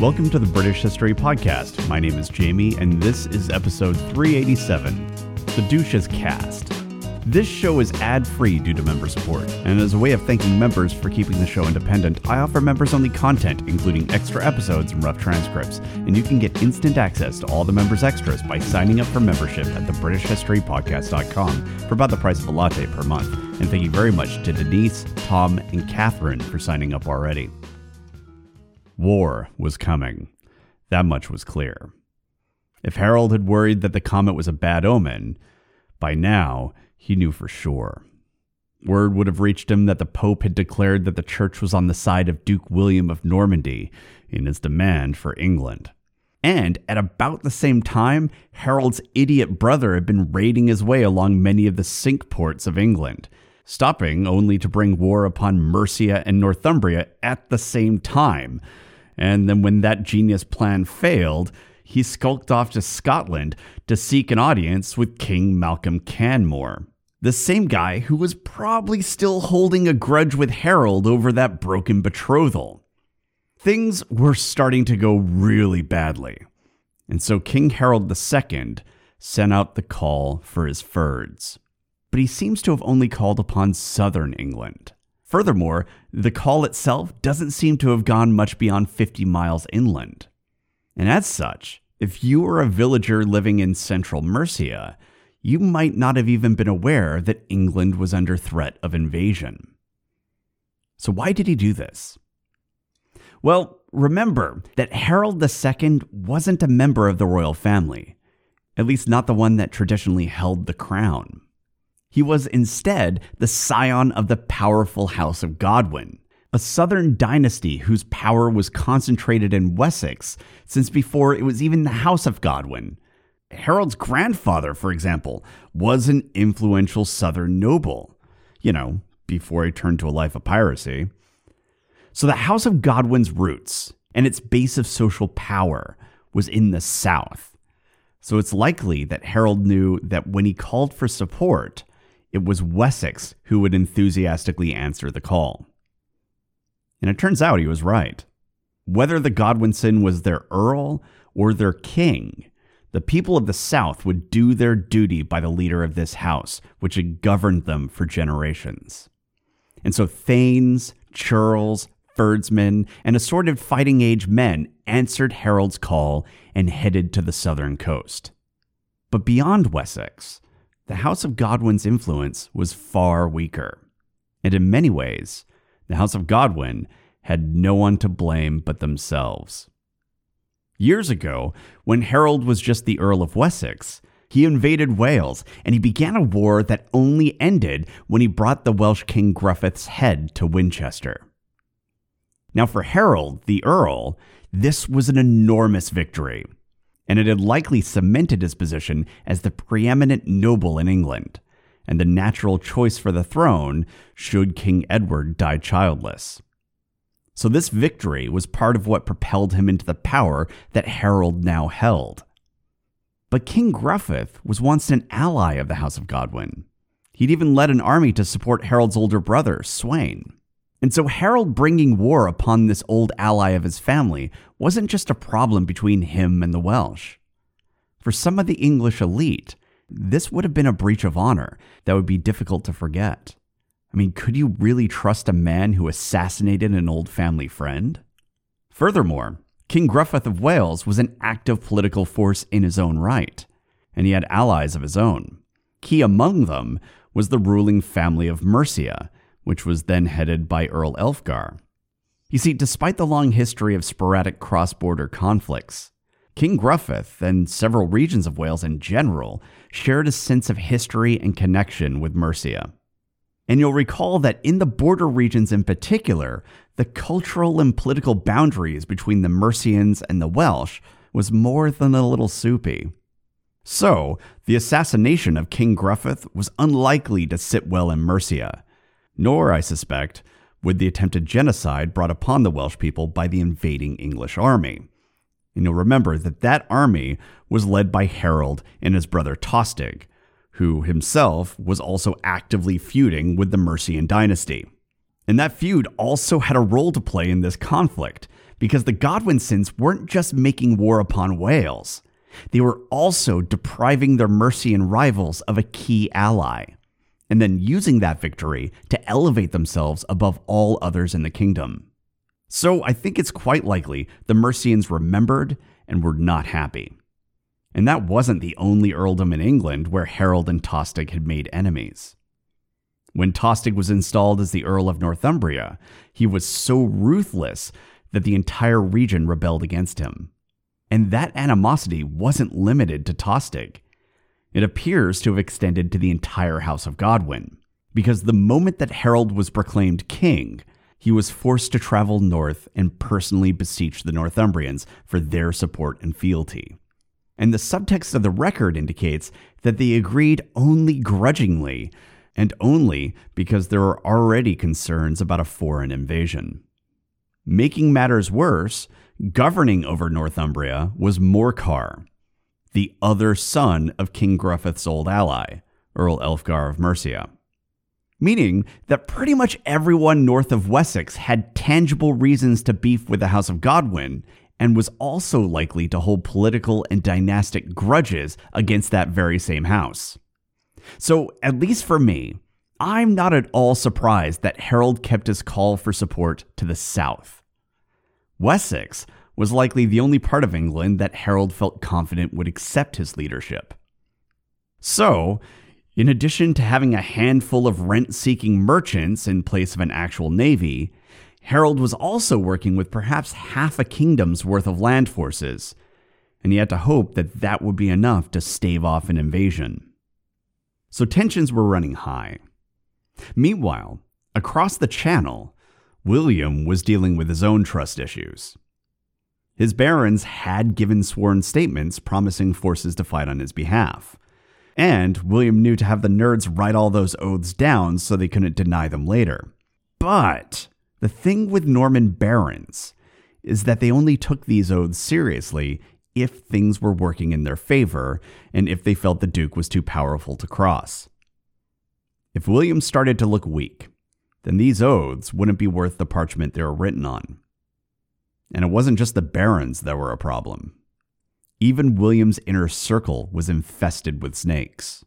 Welcome to the British History Podcast. My name is Jamie, and this is episode 387 The Douche is Cast. This show is ad free due to member support, and as a way of thanking members for keeping the show independent, I offer members only content, including extra episodes and rough transcripts, and you can get instant access to all the members' extras by signing up for membership at thebritishhistorypodcast.com for about the price of a latte per month. And thank you very much to Denise, Tom, and Catherine for signing up already. War was coming. That much was clear. If Harold had worried that the comet was a bad omen, by now he knew for sure. Word would have reached him that the Pope had declared that the church was on the side of Duke William of Normandy in his demand for England. And at about the same time, Harold's idiot brother had been raiding his way along many of the cinque ports of England, stopping only to bring war upon Mercia and Northumbria at the same time. And then when that genius plan failed, he skulked off to Scotland to seek an audience with King Malcolm Canmore the same guy who was probably still holding a grudge with Harold over that broken betrothal. Things were starting to go really badly, and so King Harold II sent out the call for his fyrds. But he seems to have only called upon southern England. Furthermore, the call itself doesn't seem to have gone much beyond 50 miles inland. And as such, if you were a villager living in central Mercia, you might not have even been aware that England was under threat of invasion. So, why did he do this? Well, remember that Harold II wasn't a member of the royal family, at least not the one that traditionally held the crown. He was instead the scion of the powerful House of Godwin, a southern dynasty whose power was concentrated in Wessex since before it was even the House of Godwin, Harold's grandfather, for example, was an influential southern noble, you know, before he turned to a life of piracy. So the House of Godwin's roots and its base of social power was in the south. So it's likely that Harold knew that when he called for support, it was Wessex who would enthusiastically answer the call. And it turns out he was right. Whether the Godwinson was their earl or their king, the people of the South would do their duty by the leader of this house, which had governed them for generations. And so Thanes, churls, fyrdsmen, and assorted fighting age men answered Harold's call and headed to the southern coast. But beyond Wessex, the House of Godwin's influence was far weaker. And in many ways, the House of Godwin had no one to blame but themselves. Years ago, when Harold was just the Earl of Wessex, he invaded Wales and he began a war that only ended when he brought the Welsh King Gruffydd's head to Winchester. Now, for Harold, the Earl, this was an enormous victory, and it had likely cemented his position as the preeminent noble in England and the natural choice for the throne should King Edward die childless. So this victory was part of what propelled him into the power that Harold now held. But King Gruffydd was once an ally of the House of Godwin. He'd even led an army to support Harold's older brother, Sweyn. And so Harold bringing war upon this old ally of his family wasn't just a problem between him and the Welsh. For some of the English elite, this would have been a breach of honor that would be difficult to forget. I mean, could you really trust a man who assassinated an old family friend? Furthermore, King Gruffydd of Wales was an active political force in his own right, and he had allies of his own. Key among them was the ruling family of Mercia, which was then headed by Earl Elfgar. You see, despite the long history of sporadic cross border conflicts, King Gruffydd and several regions of Wales in general shared a sense of history and connection with Mercia. And you'll recall that in the border regions in particular, the cultural and political boundaries between the Mercians and the Welsh was more than a little soupy. So, the assassination of King Gruffydd was unlikely to sit well in Mercia, nor, I suspect, would the attempted genocide brought upon the Welsh people by the invading English army. And you'll remember that that army was led by Harold and his brother Tostig, who himself was also actively feuding with the Mercian dynasty. And that feud also had a role to play in this conflict, because the Godwinsons weren't just making war upon Wales, they were also depriving their Mercian rivals of a key ally, and then using that victory to elevate themselves above all others in the kingdom. So I think it's quite likely the Mercians remembered and were not happy. And that wasn't the only earldom in England where Harold and Tostig had made enemies. When Tostig was installed as the Earl of Northumbria, he was so ruthless that the entire region rebelled against him. And that animosity wasn't limited to Tostig. It appears to have extended to the entire House of Godwin, because the moment that Harold was proclaimed king, he was forced to travel north and personally beseech the Northumbrians for their support and fealty. And the subtext of the record indicates that they agreed only grudgingly, and only because there were already concerns about a foreign invasion. Making matters worse, governing over Northumbria was Morcar, the other son of King Gruffydd's old ally, Earl Elfgar of Mercia. Meaning that pretty much everyone north of Wessex had tangible reasons to beef with the House of Godwin and was also likely to hold political and dynastic grudges against that very same house. So, at least for me, I'm not at all surprised that Harold kept his call for support to the south. Wessex was likely the only part of England that Harold felt confident would accept his leadership. So, in addition to having a handful of rent seeking merchants in place of an actual navy, Harold was also working with perhaps half a kingdom's worth of land forces, and he had to hope that that would be enough to stave off an invasion. So tensions were running high. Meanwhile, across the channel, William was dealing with his own trust issues. His barons had given sworn statements promising forces to fight on his behalf. And William knew to have the nerds write all those oaths down so they couldn't deny them later. But the thing with Norman barons is that they only took these oaths seriously if things were working in their favor and if they felt the Duke was too powerful to cross. If William started to look weak, then these oaths wouldn't be worth the parchment they were written on. And it wasn't just the barons that were a problem. Even William's inner circle was infested with snakes.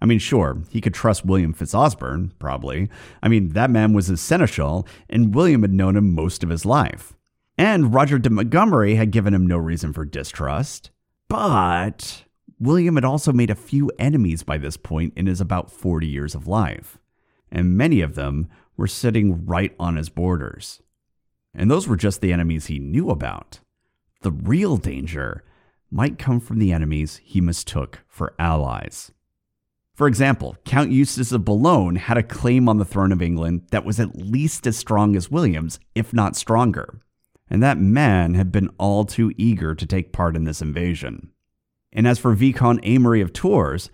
I mean, sure, he could trust William FitzOsbern, probably. I mean, that man was his seneschal, and William had known him most of his life. And Roger de Montgomery had given him no reason for distrust. But William had also made a few enemies by this point in his about 40 years of life and many of them were sitting right on his borders. And those were just the enemies he knew about. The real danger might come from the enemies he mistook for allies. For example, Count Eustace of Boulogne had a claim on the throne of England that was at least as strong as William's, if not stronger. And that man had been all too eager to take part in this invasion. And as for Viscount Amory of Thouars,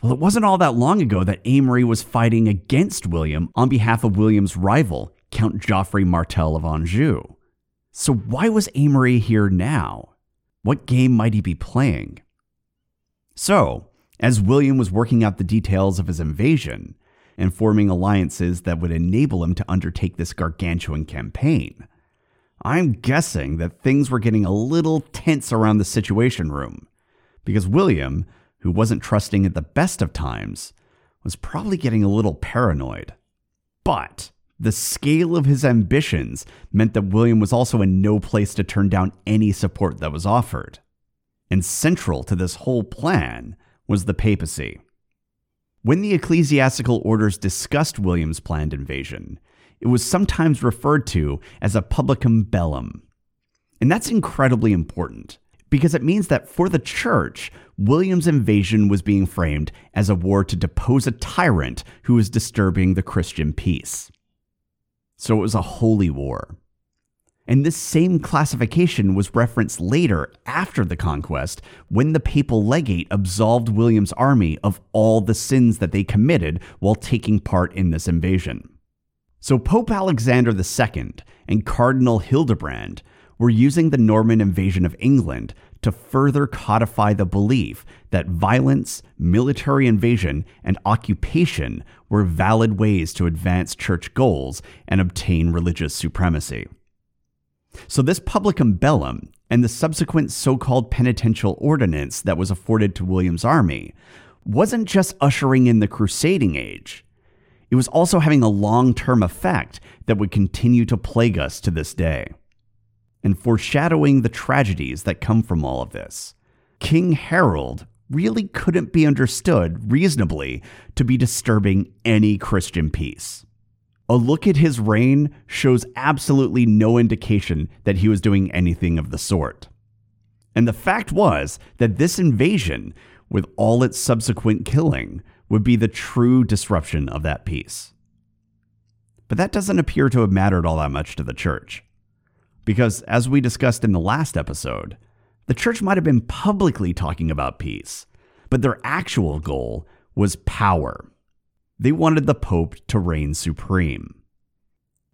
well, it wasn't all that long ago that Amory was fighting against William on behalf of William's rival, Count Geoffrey Martel of Anjou. So why was Amory here now? What game might he be playing? So, as William was working out the details of his invasion and forming alliances that would enable him to undertake this gargantuan campaign, I'm guessing that things were getting a little tense around the Situation Room because William who wasn't trusting at the best of times, was probably getting a little paranoid. But the scale of his ambitions meant that William was also in no place to turn down any support that was offered. And central to this whole plan was the papacy. When the ecclesiastical orders discussed William's planned invasion, it was sometimes referred to as a publicum bellum. And that's incredibly important because it means that for the church, William's invasion was being framed as a war to depose a tyrant who was disturbing the Christian peace. So it was a holy war. And this same classification was referenced later after the conquest when the papal legate absolved William's army of all the sins that they committed while taking part in this invasion. So Pope Alexander II and Cardinal Hildebrand were using the Norman invasion of England to further codify the belief that violence, military invasion, and occupation were valid ways to advance church goals and obtain religious supremacy. So, this publicum bellum and the subsequent so called penitential ordinance that was afforded to William's army wasn't just ushering in the crusading age, it was also having a long term effect that would continue to plague us to this day. And foreshadowing the tragedies that come from all of this, King Harold really couldn't be understood reasonably to be disturbing any Christian peace. A look at his reign shows absolutely no indication that he was doing anything of the sort. And the fact was that this invasion, with all its subsequent killing, would be the true disruption of that peace. But that doesn't appear to have mattered all that much to the church. Because, as we discussed in the last episode, the church might have been publicly talking about peace, but their actual goal was power. They wanted the Pope to reign supreme.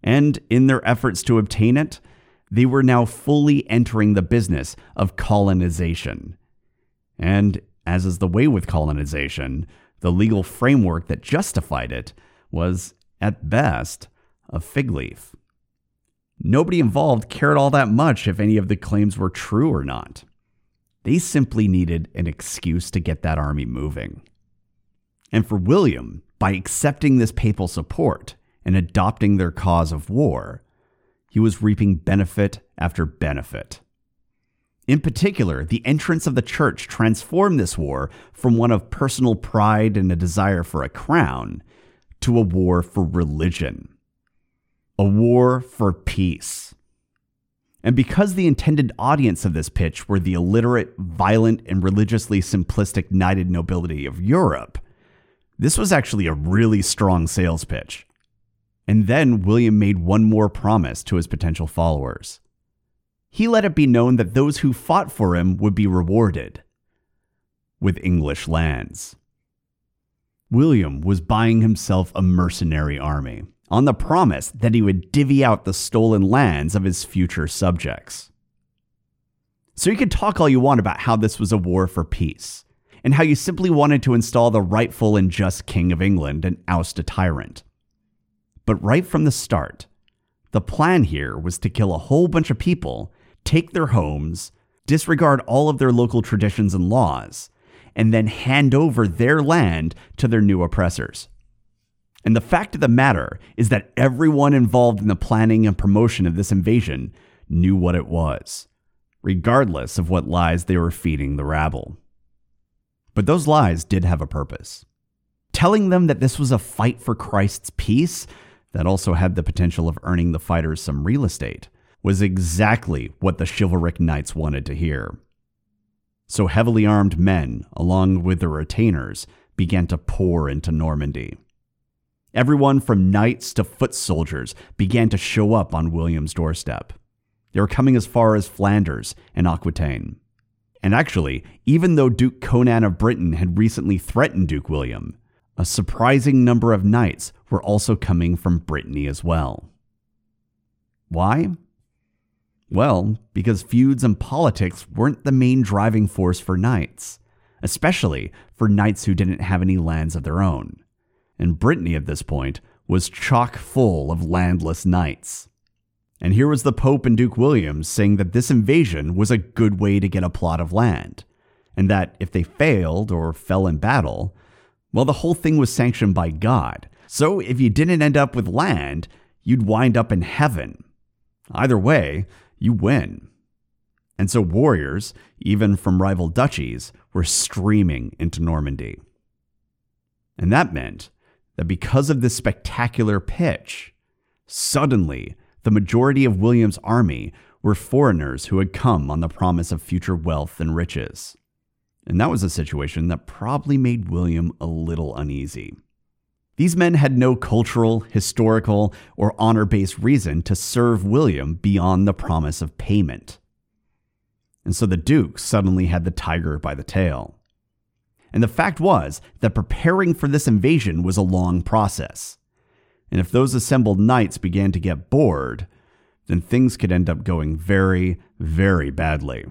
And in their efforts to obtain it, they were now fully entering the business of colonization. And as is the way with colonization, the legal framework that justified it was, at best, a fig leaf. Nobody involved cared all that much if any of the claims were true or not. They simply needed an excuse to get that army moving. And for William, by accepting this papal support and adopting their cause of war, he was reaping benefit after benefit. In particular, the entrance of the church transformed this war from one of personal pride and a desire for a crown to a war for religion, a war for peace. And because the intended audience of this pitch were the illiterate, violent, and religiously simplistic knighted nobility of Europe, this was actually a really strong sales pitch. And then William made one more promise to his potential followers he let it be known that those who fought for him would be rewarded with English lands. William was buying himself a mercenary army on the promise that he would divvy out the stolen lands of his future subjects. So you can talk all you want about how this was a war for peace, and how you simply wanted to install the rightful and just King of England and oust a tyrant. But right from the start, the plan here was to kill a whole bunch of people take their homes, disregard all of their local traditions and laws, and then hand over their land to their new oppressors. And the fact of the matter is that everyone involved in the planning and promotion of this invasion knew what it was, regardless of what lies they were feeding the rabble. But those lies did have a purpose. Telling them that this was a fight for Christ's peace that also had the potential of earning the fighters some real estate was exactly what the chivalric knights wanted to hear. So heavily armed men, along with their retainers, began to pour into Normandy. Everyone from knights to foot soldiers began to show up on William's doorstep. They were coming as far as Flanders and Aquitaine. And actually, even though Duke Conan of Brittany had recently threatened Duke William, a surprising number of knights were also coming from Brittany as well. Why? Well, because feuds and politics weren't the main driving force for knights, especially for knights who didn't have any lands of their own. And Brittany at this point was chock full of landless knights. And here was the Pope and Duke William saying that this invasion was a good way to get a plot of land, and that if they failed or fell in battle, well, the whole thing was sanctioned by God. So if you didn't end up with land, you'd wind up in heaven. Either way, you win. And so warriors, even from rival duchies, were streaming into Normandy. And that meant that because of this spectacular pitch, suddenly the majority of William's army were foreigners who had come on the promise of future wealth and riches. And that was a situation that probably made William a little uneasy. These men had no cultural, historical, or honor based reason to serve William beyond the promise of payment. And so the Duke suddenly had the tiger by the tail. And the fact was that preparing for this invasion was a long process. And if those assembled knights began to get bored, then things could end up going very, very badly.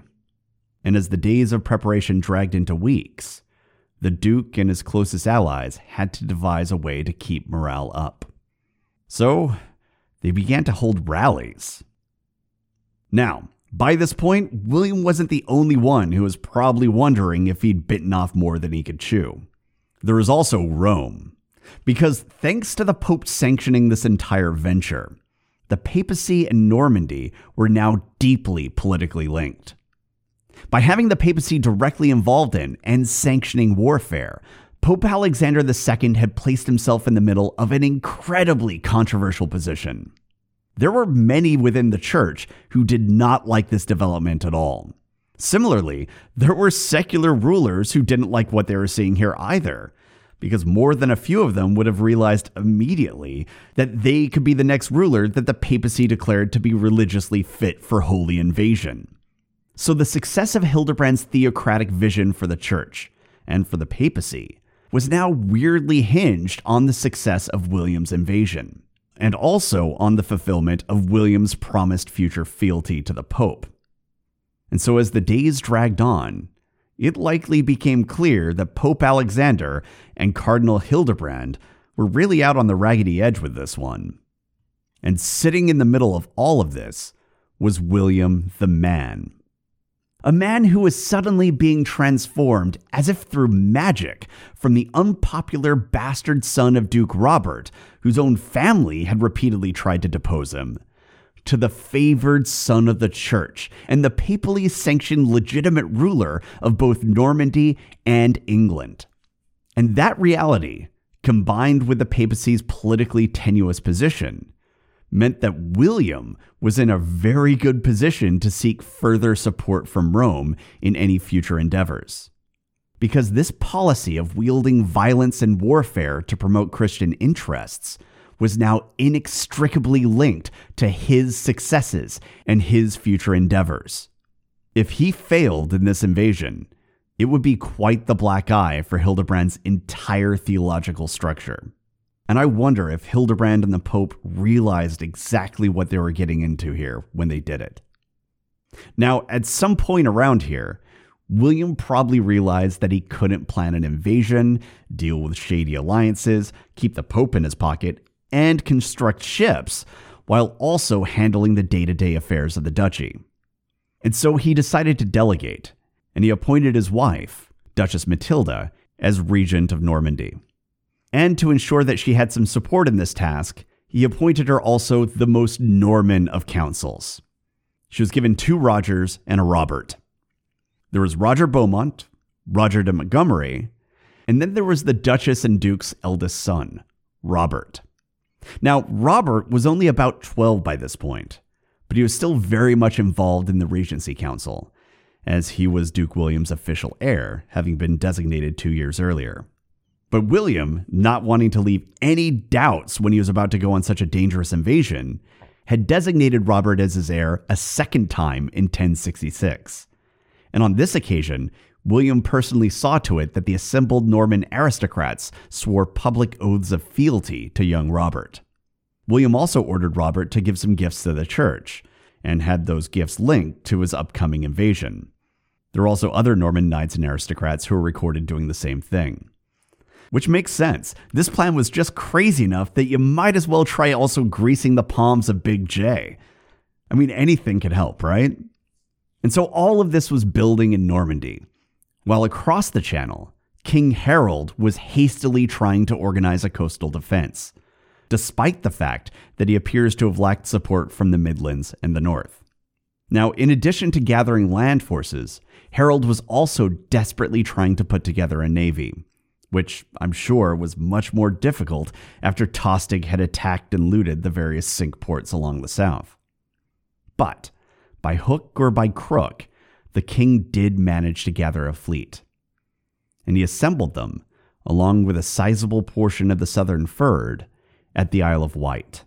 And as the days of preparation dragged into weeks, the Duke and his closest allies had to devise a way to keep morale up. So, they began to hold rallies. Now, by this point, William wasn't the only one who was probably wondering if he'd bitten off more than he could chew. There was also Rome. Because thanks to the Pope sanctioning this entire venture, the papacy and Normandy were now deeply politically linked. By having the papacy directly involved in and sanctioning warfare, Pope Alexander II had placed himself in the middle of an incredibly controversial position. There were many within the church who did not like this development at all. Similarly, there were secular rulers who didn't like what they were seeing here either, because more than a few of them would have realized immediately that they could be the next ruler that the papacy declared to be religiously fit for holy invasion. So the success of Hildebrand's theocratic vision for the church and for the papacy was now weirdly hinged on the success of William's invasion and also on the fulfillment of William's promised future fealty to the Pope. And so, as the days dragged on, it likely became clear that Pope Alexander and Cardinal Hildebrand were really out on the raggedy edge with this one. And sitting in the middle of all of this was William the Man a man who was suddenly being transformed, as if through magic, from the unpopular bastard son of Duke Robert, whose own family had repeatedly tried to depose him, to the favored son of the church and the papally sanctioned legitimate ruler of both Normandy and England. And that reality, combined with the papacy's politically tenuous position, meant that William was in a very good position to seek further support from Rome in any future endeavors. Because this policy of wielding violence and warfare to promote Christian interests was now inextricably linked to his successes and his future endeavors. If he failed in this invasion, it would be quite the black eye for Hildebrand's entire theological structure. And I wonder if Hildebrand and the Pope realized exactly what they were getting into here when they did it. Now, at some point around here, William probably realized that he couldn't plan an invasion, deal with shady alliances, keep the Pope in his pocket, and construct ships while also handling the day to day affairs of the duchy. And so he decided to delegate, and he appointed his wife, Duchess Matilda, as regent of Normandy. And to ensure that she had some support in this task, he appointed her also the most Norman of councils. She was given two Rogers and a Robert. There was Roger Beaumont, Roger de Montgomery, and then there was the Duchess and Duke's eldest son, Robert. Now, Robert was only about 12 by this point, but he was still very much involved in the Regency Council, as he was Duke William's official heir, having been designated two years earlier. But William, not wanting to leave any doubts when he was about to go on such a dangerous invasion, had designated Robert as his heir a second time in 1066. And on this occasion, William personally saw to it that the assembled Norman aristocrats swore public oaths of fealty to young Robert. William also ordered Robert to give some gifts to the church, and had those gifts linked to his upcoming invasion. There were also other Norman knights and aristocrats who were recorded doing the same thing which makes sense. This plan was just crazy enough that you might as well try also greasing the palms of Big J. I mean, anything could help, right? And so all of this was building in Normandy, while across the channel, King Harold was hastily trying to organize a coastal defense, despite the fact that he appears to have lacked support from the Midlands and the North. Now, in addition to gathering land forces, Harold was also desperately trying to put together a navy which I'm sure was much more difficult after Tostig had attacked and looted the various Cinque ports along the south. But, by hook or by crook, the king did manage to gather a fleet. And he assembled them, along with a sizable portion of the southern fyrd, at the Isle of Wight.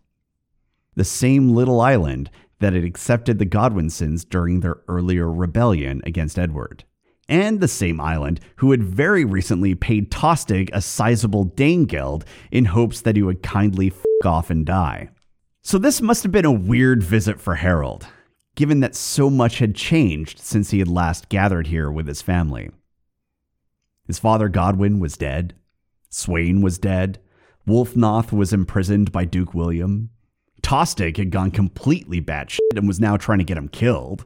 The same little island that had accepted the Godwinsons during their earlier rebellion against Edward and the same island who had very recently paid Tostig a sizable Danegeld in hopes that he would kindly f off and die. So this must have been a weird visit for Harold, given that so much had changed since he had last gathered here with his family. His father Godwin was dead, Sweyn was dead, Wulfnoth was imprisoned by Duke William, Tostig had gone completely batshit and was now trying to get him killed.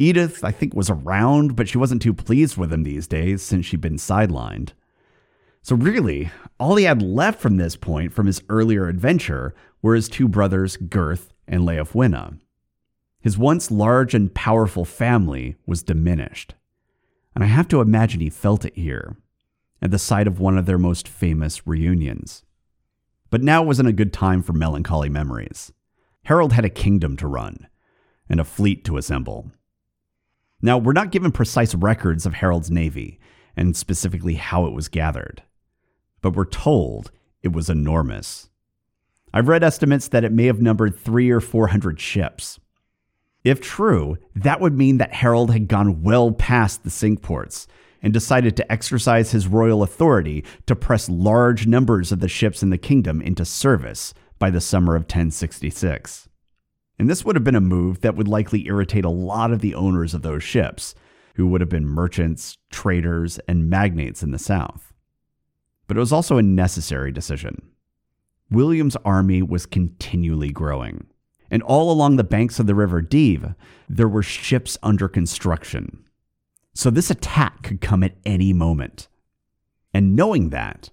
Edith, I think, was around, but she wasn't too pleased with him these days since she'd been sidelined. So, really, all he had left from this point from his earlier adventure were his two brothers, Gurth and Leofwine. His once large and powerful family was diminished. And I have to imagine he felt it here, at the site of one of their most famous reunions. But now wasn't a good time for melancholy memories. Harold had a kingdom to run and a fleet to assemble. Now, we're not given precise records of Harold's navy and specifically how it was gathered, but we're told it was enormous. I've read estimates that it may have numbered three or four hundred ships. If true, that would mean that Harold had gone well past the Cinque Ports and decided to exercise his royal authority to press large numbers of the ships in the kingdom into service by the summer of 1066. And this would have been a move that would likely irritate a lot of the owners of those ships, who would have been merchants, traders, and magnates in the south. But it was also a necessary decision. William's army was continually growing. And all along the banks of the River Dive, there were ships under construction. So this attack could come at any moment. And knowing that,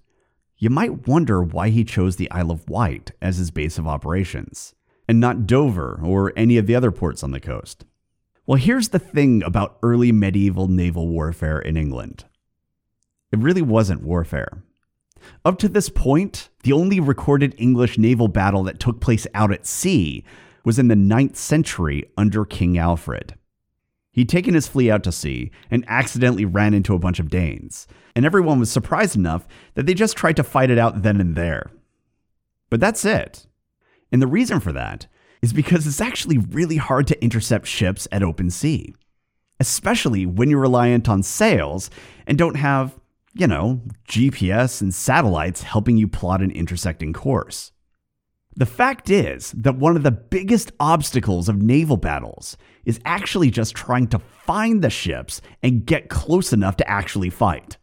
you might wonder why he chose the Isle of Wight as his base of operations, and not Dover or any of the other ports on the coast. Well, here's the thing about early medieval naval warfare in England it really wasn't warfare. Up to this point, the only recorded English naval battle that took place out at sea was in the 9th century under King Alfred. He'd taken his fleet out to sea and accidentally ran into a bunch of Danes, and everyone was surprised enough that they just tried to fight it out then and there. But that's it. And the reason for that is because it's actually really hard to intercept ships at open sea, especially when you're reliant on sails and don't have, you know, GPS and satellites helping you plot an intersecting course. The fact is that one of the biggest obstacles of naval battles is actually just trying to find the ships and get close enough to actually fight.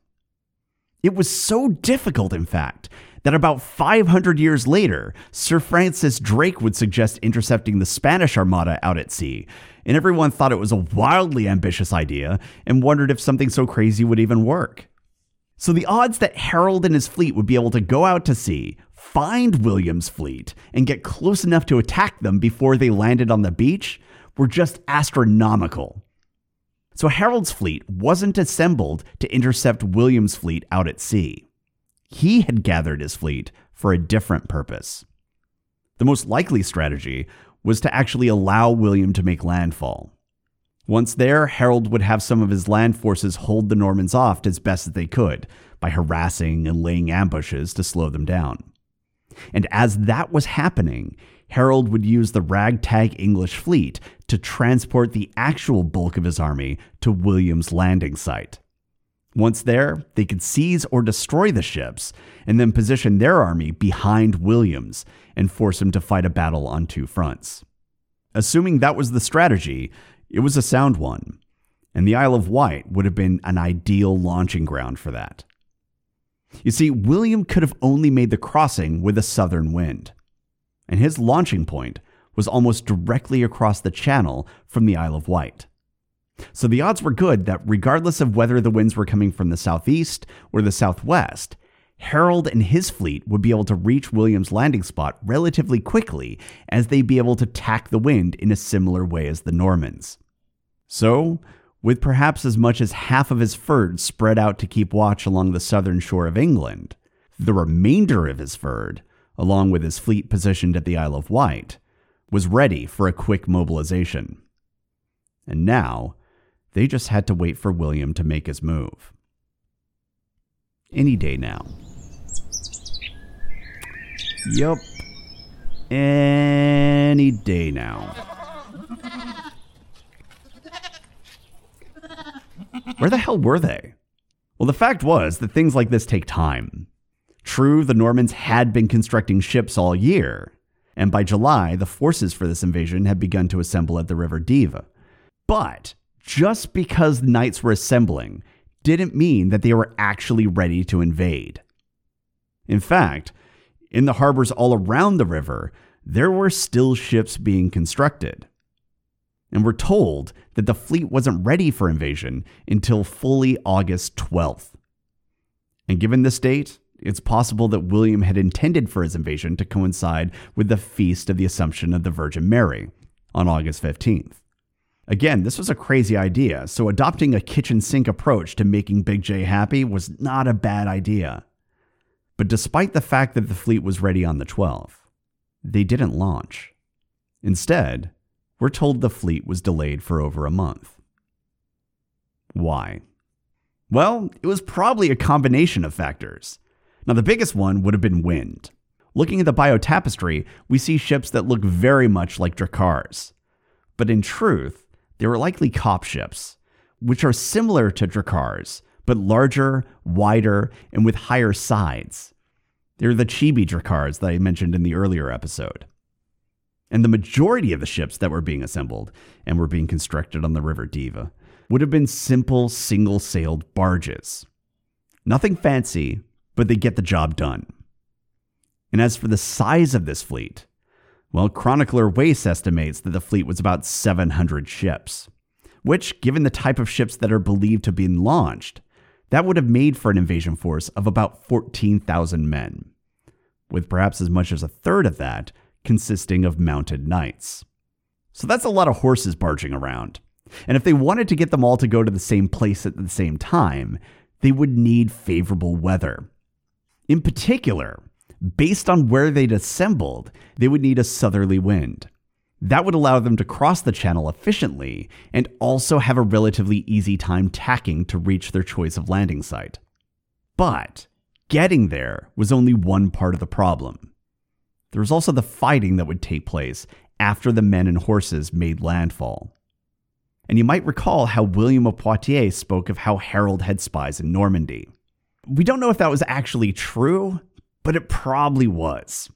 It was so difficult, in fact, that about 500 years later, Sir Francis Drake would suggest intercepting the Spanish Armada out at sea, and everyone thought it was a wildly ambitious idea and wondered if something so crazy would even work. So the odds that Harold and his fleet would be able to go out to sea, find William's fleet, and get close enough to attack them before they landed on the beach were just astronomical. So Harold's fleet wasn't assembled to intercept William's fleet out at sea. He had gathered his fleet for a different purpose. The most likely strategy was to actually allow William to make landfall. Once there, Harold would have some of his land forces hold the Normans off as best as they could by harassing and laying ambushes to slow them down. And as that was happening, Harold would use the ragtag English fleet to transport the actual bulk of his army to William's landing site. Once there, they could seize or destroy the ships and then position their army behind William's and force him to fight a battle on two fronts. Assuming that was the strategy, it was a sound one, and the Isle of Wight would have been an ideal launching ground for that. You see, William could have only made the crossing with a southern wind, and his launching point was almost directly across the channel from the Isle of Wight. So the odds were good that regardless of whether the winds were coming from the southeast or the southwest, Harold and his fleet would be able to reach William's landing spot relatively quickly as they'd be able to tack the wind in a similar way as the Normans. So, with perhaps as much as half of his fyrd spread out to keep watch along the southern shore of England, the remainder of his fyrd, along with his fleet positioned at the Isle of Wight, was ready for a quick mobilization. And now, they just had to wait for William to make his move. Any day now. Yup. Any day now. Where the hell were they? Well, the fact was that things like this take time. True, the Normans had been constructing ships all year, and by July, the forces for this invasion had begun to assemble at the River Dive. But just because the knights were assembling didn't mean that they were actually ready to invade. In fact, in the harbors all around the river, there were still ships being constructed. And we're told that the fleet wasn't ready for invasion until fully August 12th. And given this date, it's possible that William had intended for his invasion to coincide with the feast of the Assumption of the Virgin Mary on August 15th. Again, this was a crazy idea, so adopting a kitchen sink approach to making Big J happy was not a bad idea. But despite the fact that the fleet was ready on the 12th, they didn't launch. Instead, we're told the fleet was delayed for over a month. Why? Well, it was probably a combination of factors. Now, the biggest one would have been wind. Looking at the Bayeux Tapestry, we see ships that look very much like Drakkars. But in truth, they were likely cop ships, which are similar to Drakkars, but larger, wider, and with higher sides. They're the Chibi Drakkars that I mentioned in the earlier episode. And the majority of the ships that were being assembled and were being constructed on the River Dive would have been simple single sailed barges. Nothing fancy, but they get the job done. And as for the size of this fleet, well, Chronicler Wace estimates that the fleet was about 700 ships, which, given the type of ships that are believed to have been launched, that would have made for an invasion force of about 14,000 men, with perhaps as much as a third of that consisting of mounted knights. So that's a lot of horses barging around. And if they wanted to get them all to go to the same place at the same time, they would need favorable weather. In particular, based on where they'd assembled, they would need a southerly wind. That would allow them to cross the channel efficiently and also have a relatively easy time tacking to reach their choice of landing site. But getting there was only one part of the problem. There was also the fighting that would take place after the men and horses made landfall. And you might recall how William of Poitiers spoke of how Harold had spies in Normandy. We don't know if that was actually true, but it probably was.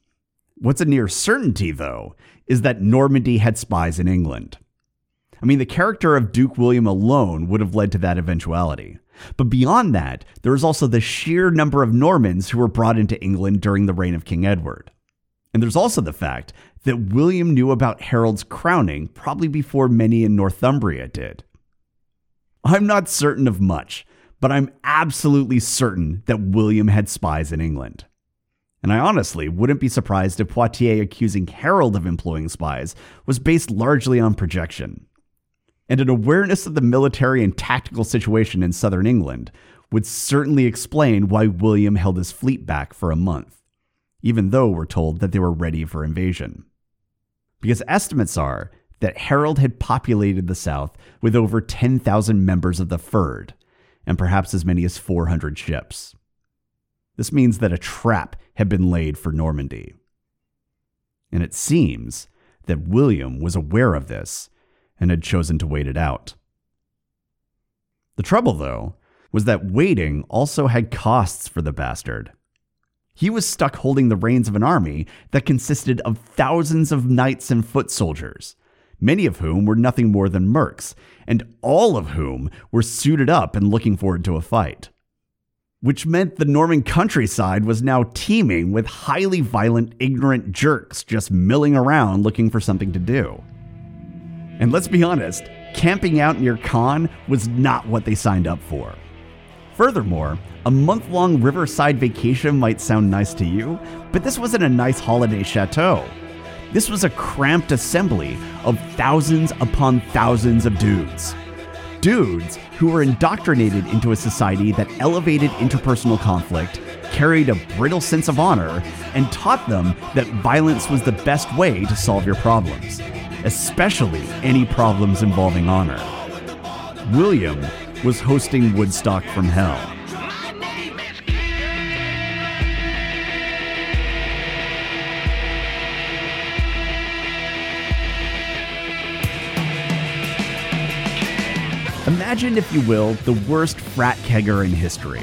What's a near certainty, though, is that Normandy had spies in England. I mean, the character of Duke William alone would have led to that eventuality. But beyond that, there is also the sheer number of Normans who were brought into England during the reign of King Edward. And there's also the fact that William knew about Harold's crowning probably before many in Northumbria did. I'm not certain of much, but I'm absolutely certain that William had spies in England. And I honestly wouldn't be surprised if Poitiers accusing Harold of employing spies was based largely on projection. And an awareness of the military and tactical situation in southern England would certainly explain why William held his fleet back for a month, even though we're told that they were ready for invasion. Because estimates are that Harold had populated the South with over 10,000 members of the Fyrd, and perhaps as many as 400 ships. This means that a trap had been laid for Normandy. And it seems that William was aware of this and had chosen to wait it out. The trouble, though, was that waiting also had costs for the bastard. He was stuck holding the reins of an army that consisted of thousands of knights and foot soldiers, many of whom were nothing more than mercs, and all of whom were suited up and looking forward to a fight. Which meant the Norman countryside was now teeming with highly violent, ignorant jerks just milling around looking for something to do. And let's be honest, camping out near Caen was not what they signed up for. Furthermore, a month long riverside vacation might sound nice to you, but this wasn't a nice holiday chateau. This was a cramped assembly of thousands upon thousands of dudes. Dudes who were indoctrinated into a society that elevated interpersonal conflict, carried a brittle sense of honor, and taught them that violence was the best way to solve your problems, especially any problems involving honor. William was hosting Woodstock from Hell. Imagine, if you will, the worst frat kegger in history.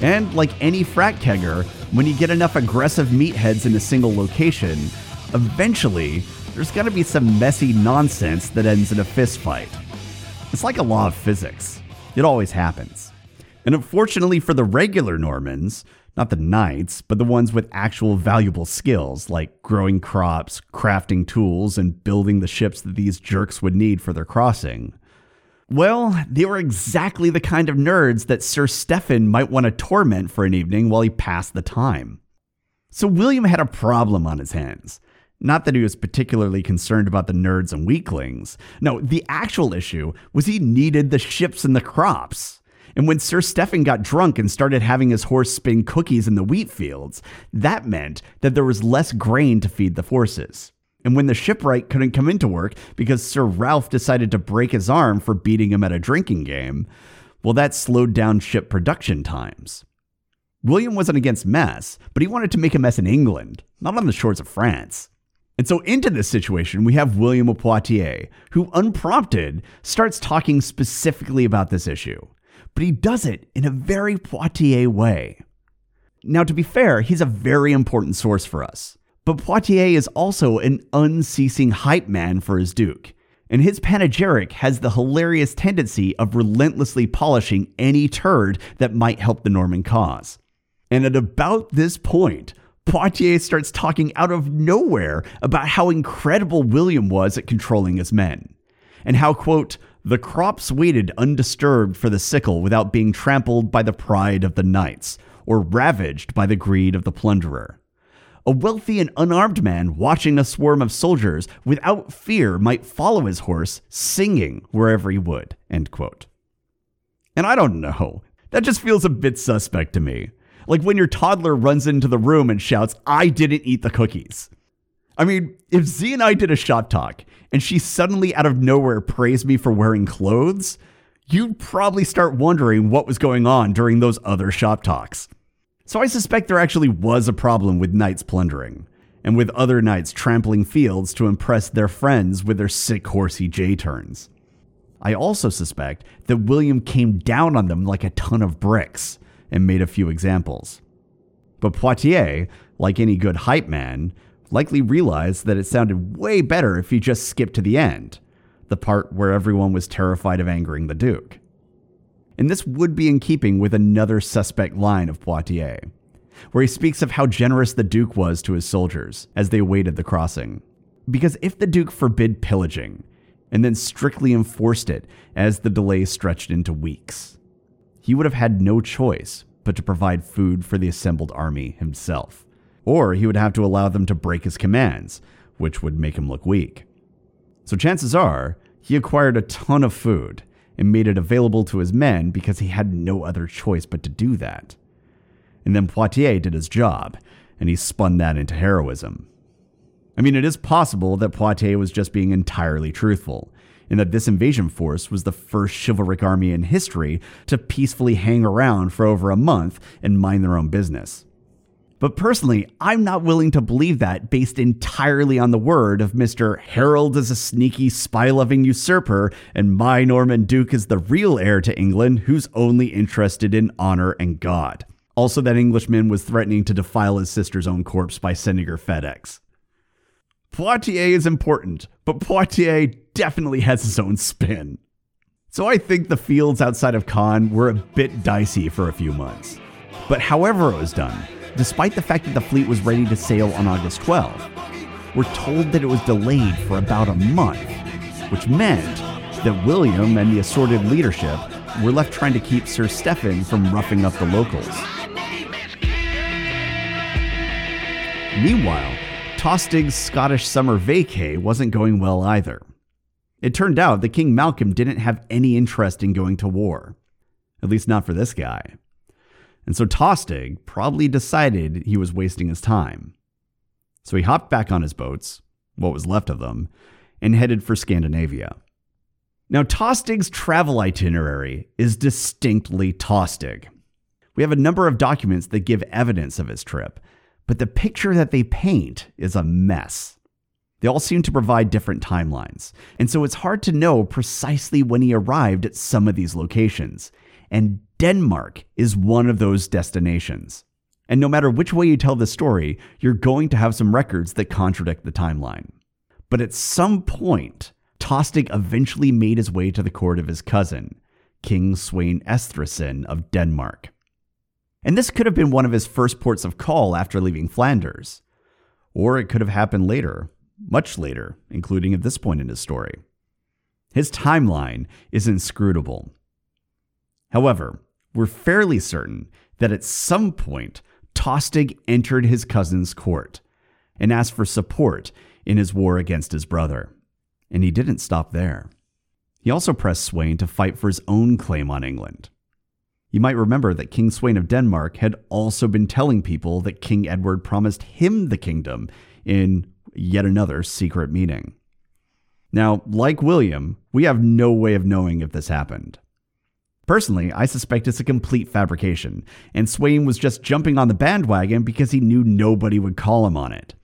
And like any frat kegger, when you get enough aggressive meatheads in a single location, eventually there's gonna be some messy nonsense that ends in a fistfight. It's like a law of physics. It always happens. And unfortunately for the regular Normans, Not the knights, but the ones with actual valuable skills like growing crops, crafting tools, and building the ships that these jerks would need for their crossing. Well, they were exactly the kind of nerds that Sir Stephen might want to torment for an evening while he passed the time. So William had a problem on his hands. Not that he was particularly concerned about the nerds and weaklings. No, the actual issue was he needed the ships and the crops. And when Sir Stephen got drunk and started having his horse spin cookies in the wheat fields, that meant that there was less grain to feed the forces. And when the shipwright couldn't come into work because Sir Ralph decided to break his arm for beating him at a drinking game, well, that slowed down ship production times. William wasn't against mess, but he wanted to make a mess in England, not on the shores of France. And so, into this situation, we have William of Poitiers, who, unprompted, starts talking specifically about this issue. But he does it in a very Poitiers way. Now, to be fair, he's a very important source for us. But Poitiers is also an unceasing hype man for his Duke, and his panegyric has the hilarious tendency of relentlessly polishing any turd that might help the Norman cause. And at about this point, Poitiers starts talking out of nowhere about how incredible William was at controlling his men, and how, quote, the crops waited undisturbed for the sickle without being trampled by the pride of the knights, or ravaged by the greed of the plunderer. A wealthy and unarmed man watching a swarm of soldiers without fear might follow his horse, singing wherever he would. End quote. And I don't know. That just feels a bit suspect to me. Like when your toddler runs into the room and shouts, I didn't eat the cookies. I mean, if Z and I did a shop talk and she suddenly out of nowhere praised me for wearing clothes, you'd probably start wondering what was going on during those other shop talks. So I suspect there actually was a problem with knights plundering, and with other knights trampling fields to impress their friends with their sick horsey J turns. I also suspect that William came down on them like a ton of bricks and made a few examples. But Poitiers, like any good hype man, likely realized that it sounded way better if he just skipped to the end, the part where everyone was terrified of angering the Duke and this would be in keeping with another suspect line of Poitiers, where he speaks of how generous the Duke was to his soldiers as they awaited the crossing. Because if the Duke forbid pillaging, and then strictly enforced it as the delay stretched into weeks, he would have had no choice but to provide food for the assembled army himself. Or he would have to allow them to break his commands, which would make him look weak. So chances are, he acquired a ton of food and made it available to his men because he had no other choice but to do that. And then Poitiers did his job, and he spun that into heroism. I mean, it is possible that Poitiers was just being entirely truthful, and that this invasion force was the first chivalric army in history to peacefully hang around for over a month and mind their own business. But personally, I'm not willing to believe that based entirely on the word of Mr. Harold is a sneaky, spy loving usurper, and my Norman Duke is the real heir to England who's only interested in honor and God. Also, that Englishman was threatening to defile his sister's own corpse by sending her FedEx. Poitiers is important, but Poitiers definitely has his own spin. So I think the fields outside of Caen were a bit dicey for a few months. But however it was done, despite the fact that the fleet was ready to sail on August 12. We're told that it was delayed for about a month, which meant that William and the assorted leadership were left trying to keep Sir Stephen from roughing up the locals. Meanwhile, Tostig's Scottish summer vacay wasn't going well either. It turned out that King Malcolm didn't have any interest in going to war, at least not for this guy. And so Tostig probably decided he was wasting his time. So he hopped back on his boats, what was left of them, and headed for Scandinavia. Now, Tostig's travel itinerary is distinctly Tostig. We have a number of documents that give evidence of his trip, but the picture that they paint is a mess. They all seem to provide different timelines, and so it's hard to know precisely when he arrived at some of these locations. And Denmark is one of those destinations. And no matter which way you tell the story, you're going to have some records that contradict the timeline. But at some point, Tostig eventually made his way to the court of his cousin, King Sweyn Estridsson of Denmark. And this could have been one of his first ports of call after leaving Flanders. Or it could have happened later, much later, including at this point in his story. His timeline is inscrutable. However, we're fairly certain that at some point, Tostig entered his cousin's court and asked for support in his war against his brother. And he didn't stop there. He also pressed Sweyn to fight for his own claim on England. You might remember that King Sweyn of Denmark had also been telling people that King Edward promised him the kingdom in yet another secret meeting. Now, like William, we have no way of knowing if this happened. Personally, I suspect it's a complete fabrication, and Sweyn was just jumping on the bandwagon because he knew nobody would call him on it.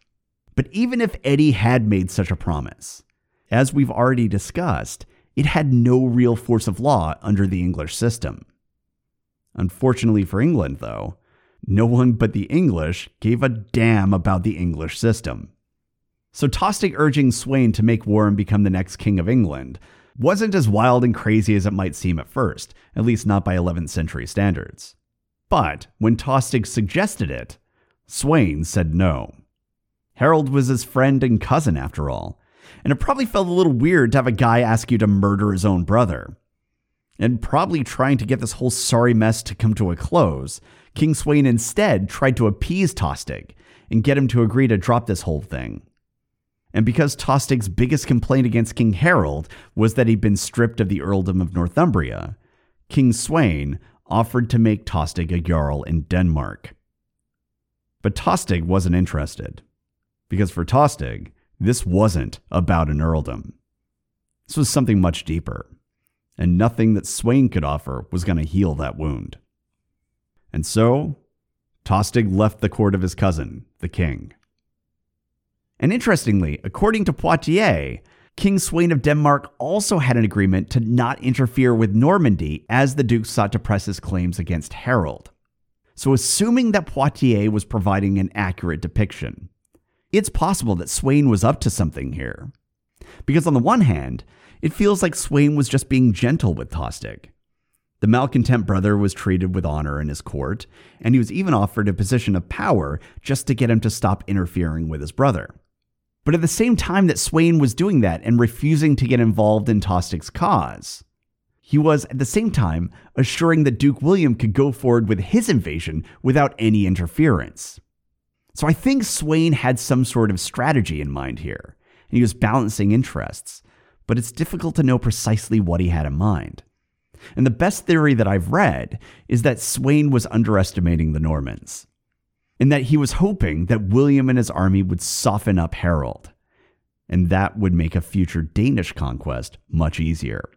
But even if Eddie had made such a promise, as we've already discussed, it had no real force of law under the English system. Unfortunately for England, though, no one but the English gave a damn about the English system. So Tostig urging Sweyn to make war and become the next king of England wasn't as wild and crazy as it might seem at first, at least not by 11th century standards. But when Tostig suggested it, Sweyn said no. Harold was his friend and cousin, after all, and it probably felt a little weird to have a guy ask you to murder his own brother. And probably trying to get this whole sorry mess to come to a close, King Sweyn instead tried to appease Tostig and get him to agree to drop this whole thing. And because Tostig's biggest complaint against King Harold was that he'd been stripped of the earldom of Northumbria, King Sweyn offered to make Tostig a jarl in Denmark. But Tostig wasn't interested, because for Tostig, this wasn't about an earldom. This was something much deeper, and nothing that Sweyn could offer was going to heal that wound. And so, Tostig left the court of his cousin, the king. And interestingly, according to Poitiers, King Sweyn of Denmark also had an agreement to not interfere with Normandy as the Duke sought to press his claims against Harold. So, assuming that Poitiers was providing an accurate depiction, it's possible that Sweyn was up to something here. Because on the one hand, it feels like Sweyn was just being gentle with Tostig. The malcontent brother was treated with honor in his court, and he was even offered a position of power just to get him to stop interfering with his brother. But at the same time that Sweyn was doing that and refusing to get involved in Tostig's cause, he was at the same time assuring that Duke William could go forward with his invasion without any interference. So I think Sweyn had some sort of strategy in mind here, and he was balancing interests, but it's difficult to know precisely what he had in mind. And the best theory that I've read is that Sweyn was underestimating the Normans and that he was hoping that William and his army would soften up Harold, and that would make a future Danish conquest much easier.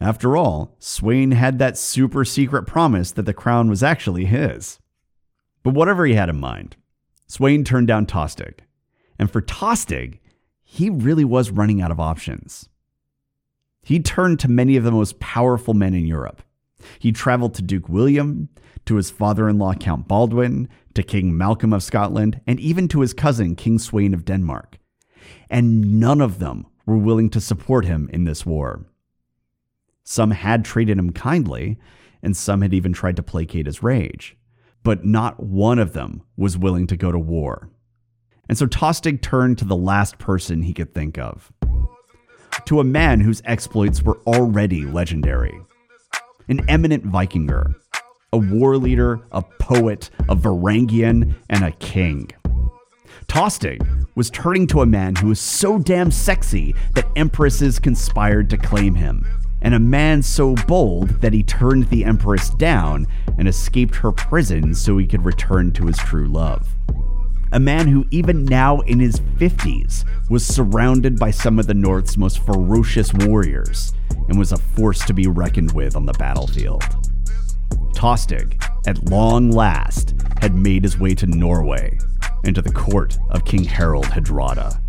After all, Sweyn had that super secret promise that the crown was actually his. But whatever he had in mind, Sweyn turned down Tostig. And for Tostig, he really was running out of options. He turned to many of the most powerful men in Europe. He traveled to Duke William, to his father in law Count Baldwin, to King Malcolm of Scotland, and even to his cousin, King Sweyn of Denmark. And none of them were willing to support him in this war. Some had treated him kindly, and some had even tried to placate his rage, but not one of them was willing to go to war. And so Tostig turned to the last person he could think of to a man whose exploits were already legendary an eminent Vikinger a war leader, a poet, a Varangian, and a king. Tostig was turning to a man who was so damn sexy that empresses conspired to claim him, and a man so bold that he turned the empress down and escaped her prison so he could return to his true love. A man who, even now in his 50s, was surrounded by some of the North's most ferocious warriors and was a force to be reckoned with on the battlefield. Tostig, at long last, had made his way to Norway and to the court of King Harald Hardrada.